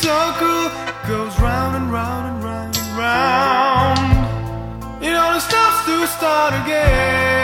circle goes round and round and round and round. It only stops to start again.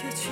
却去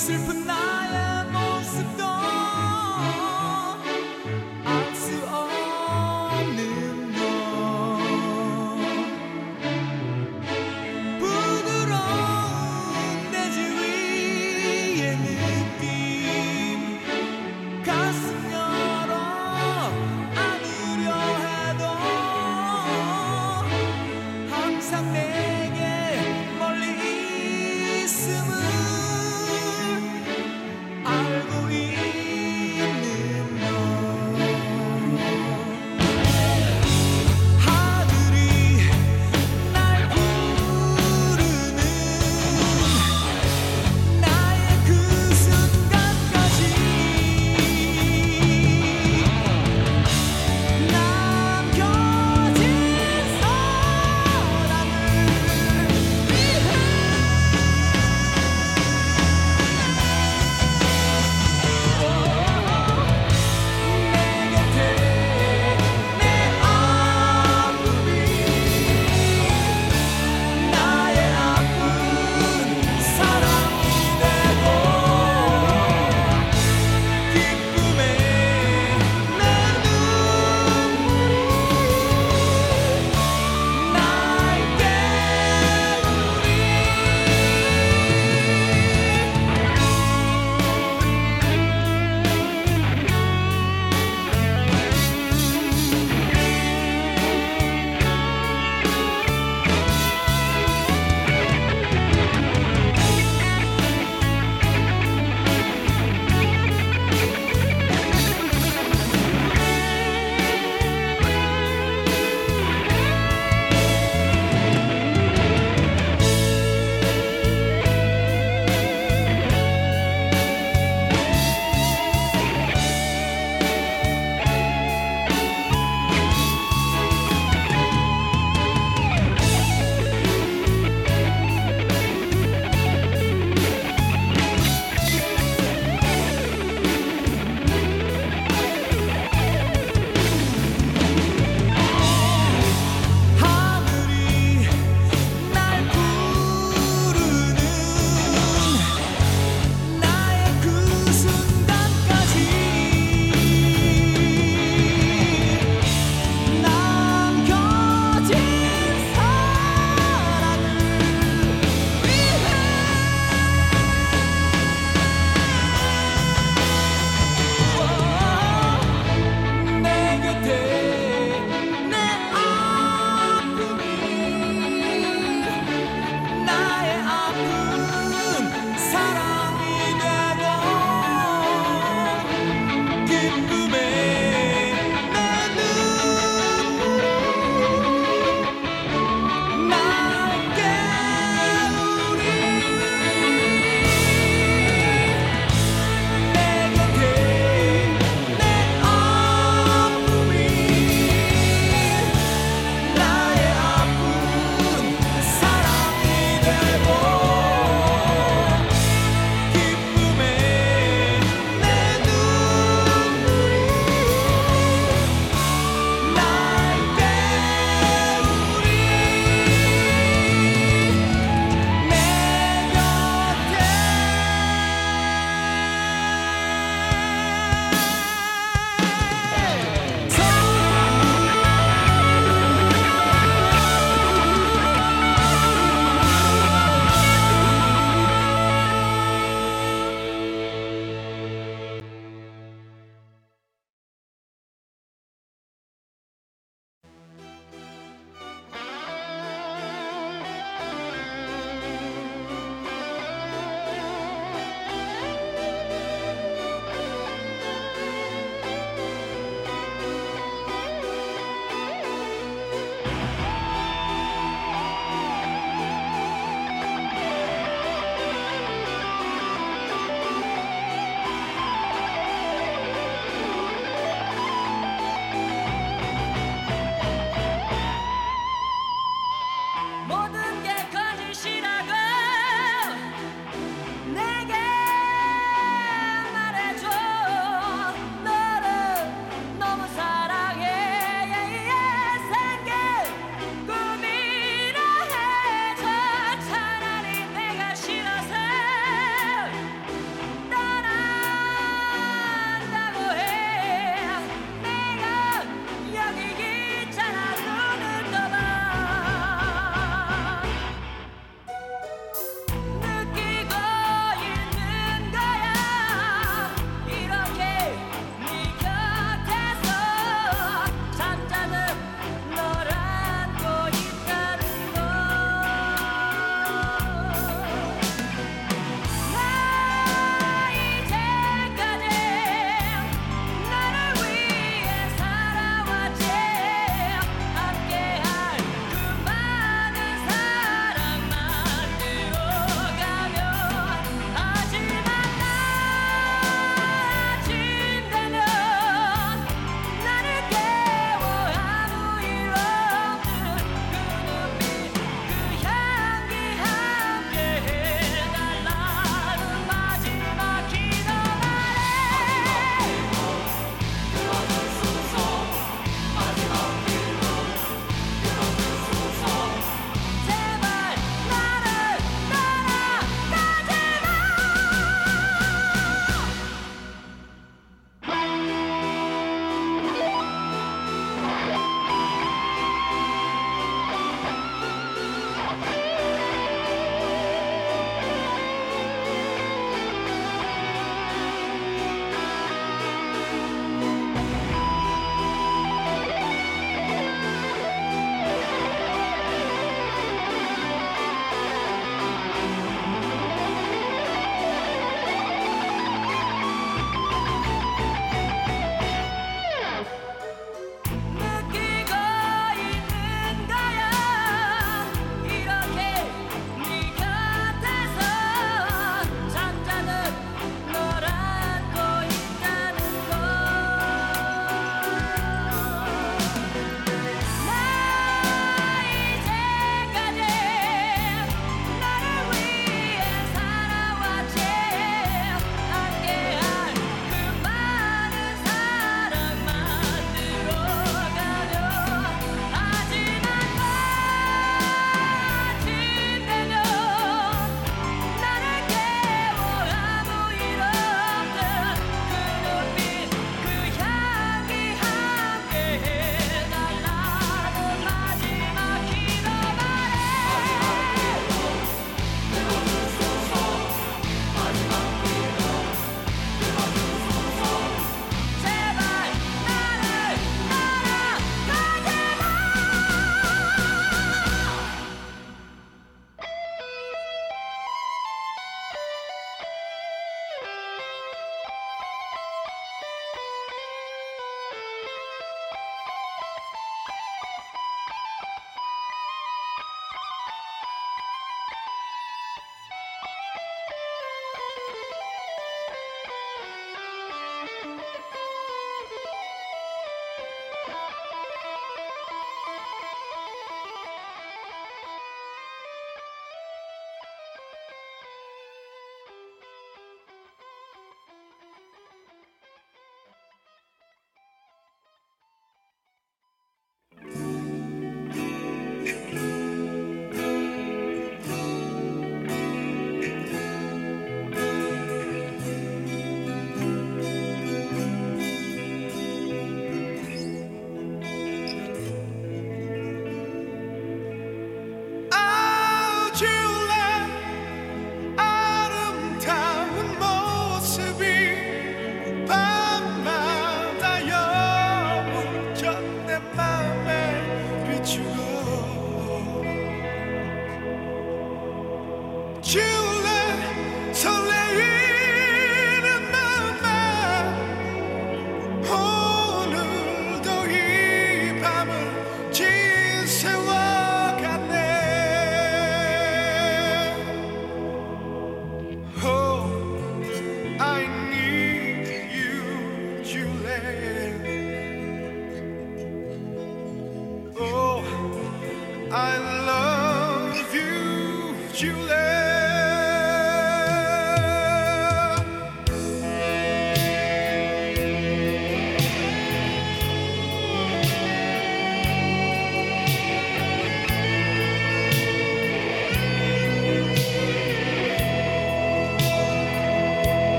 sipping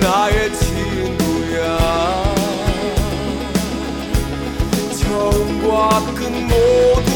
나의 친구야. 처음과 끝 모두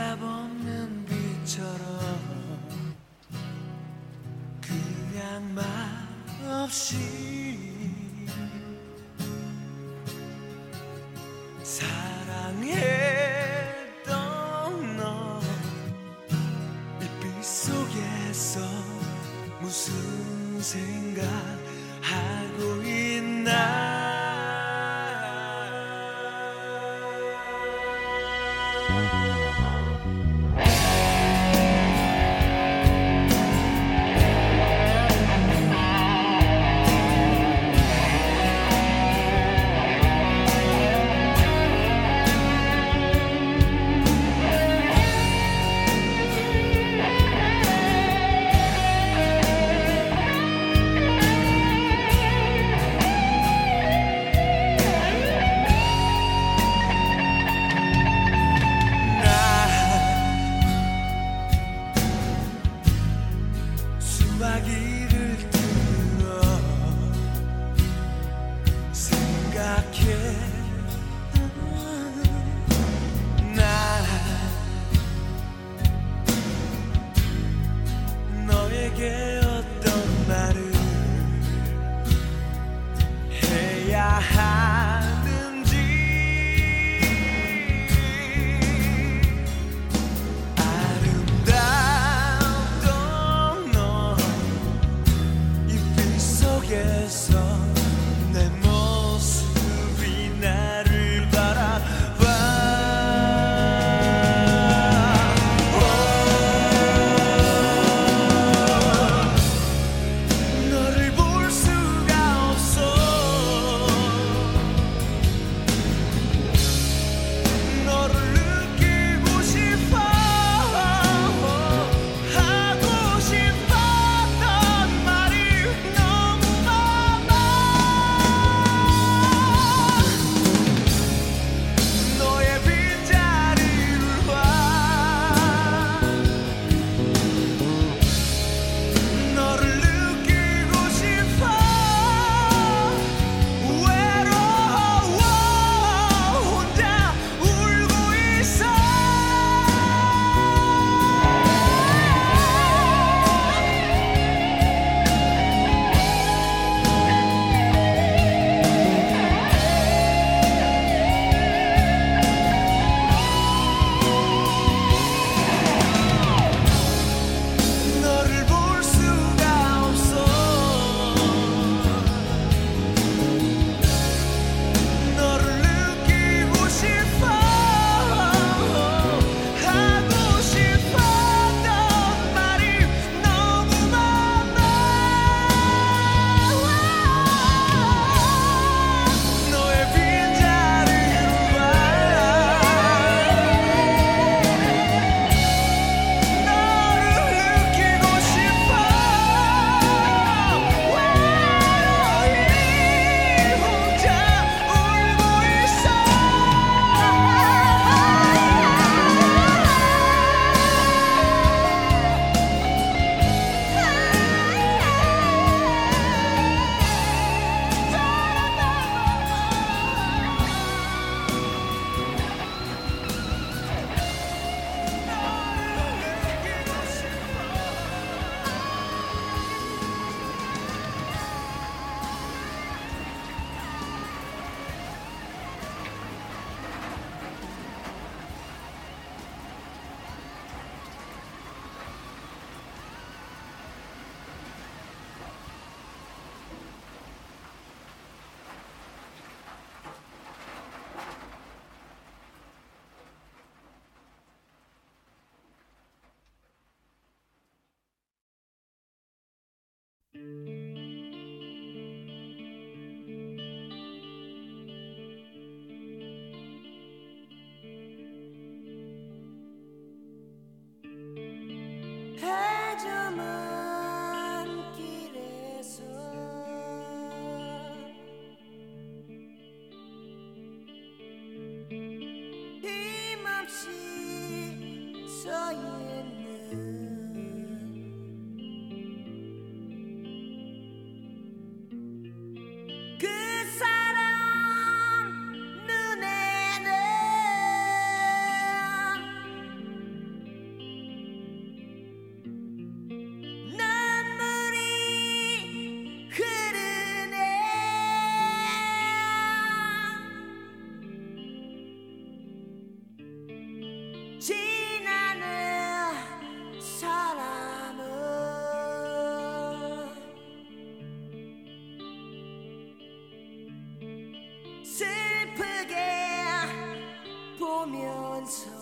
sabor. so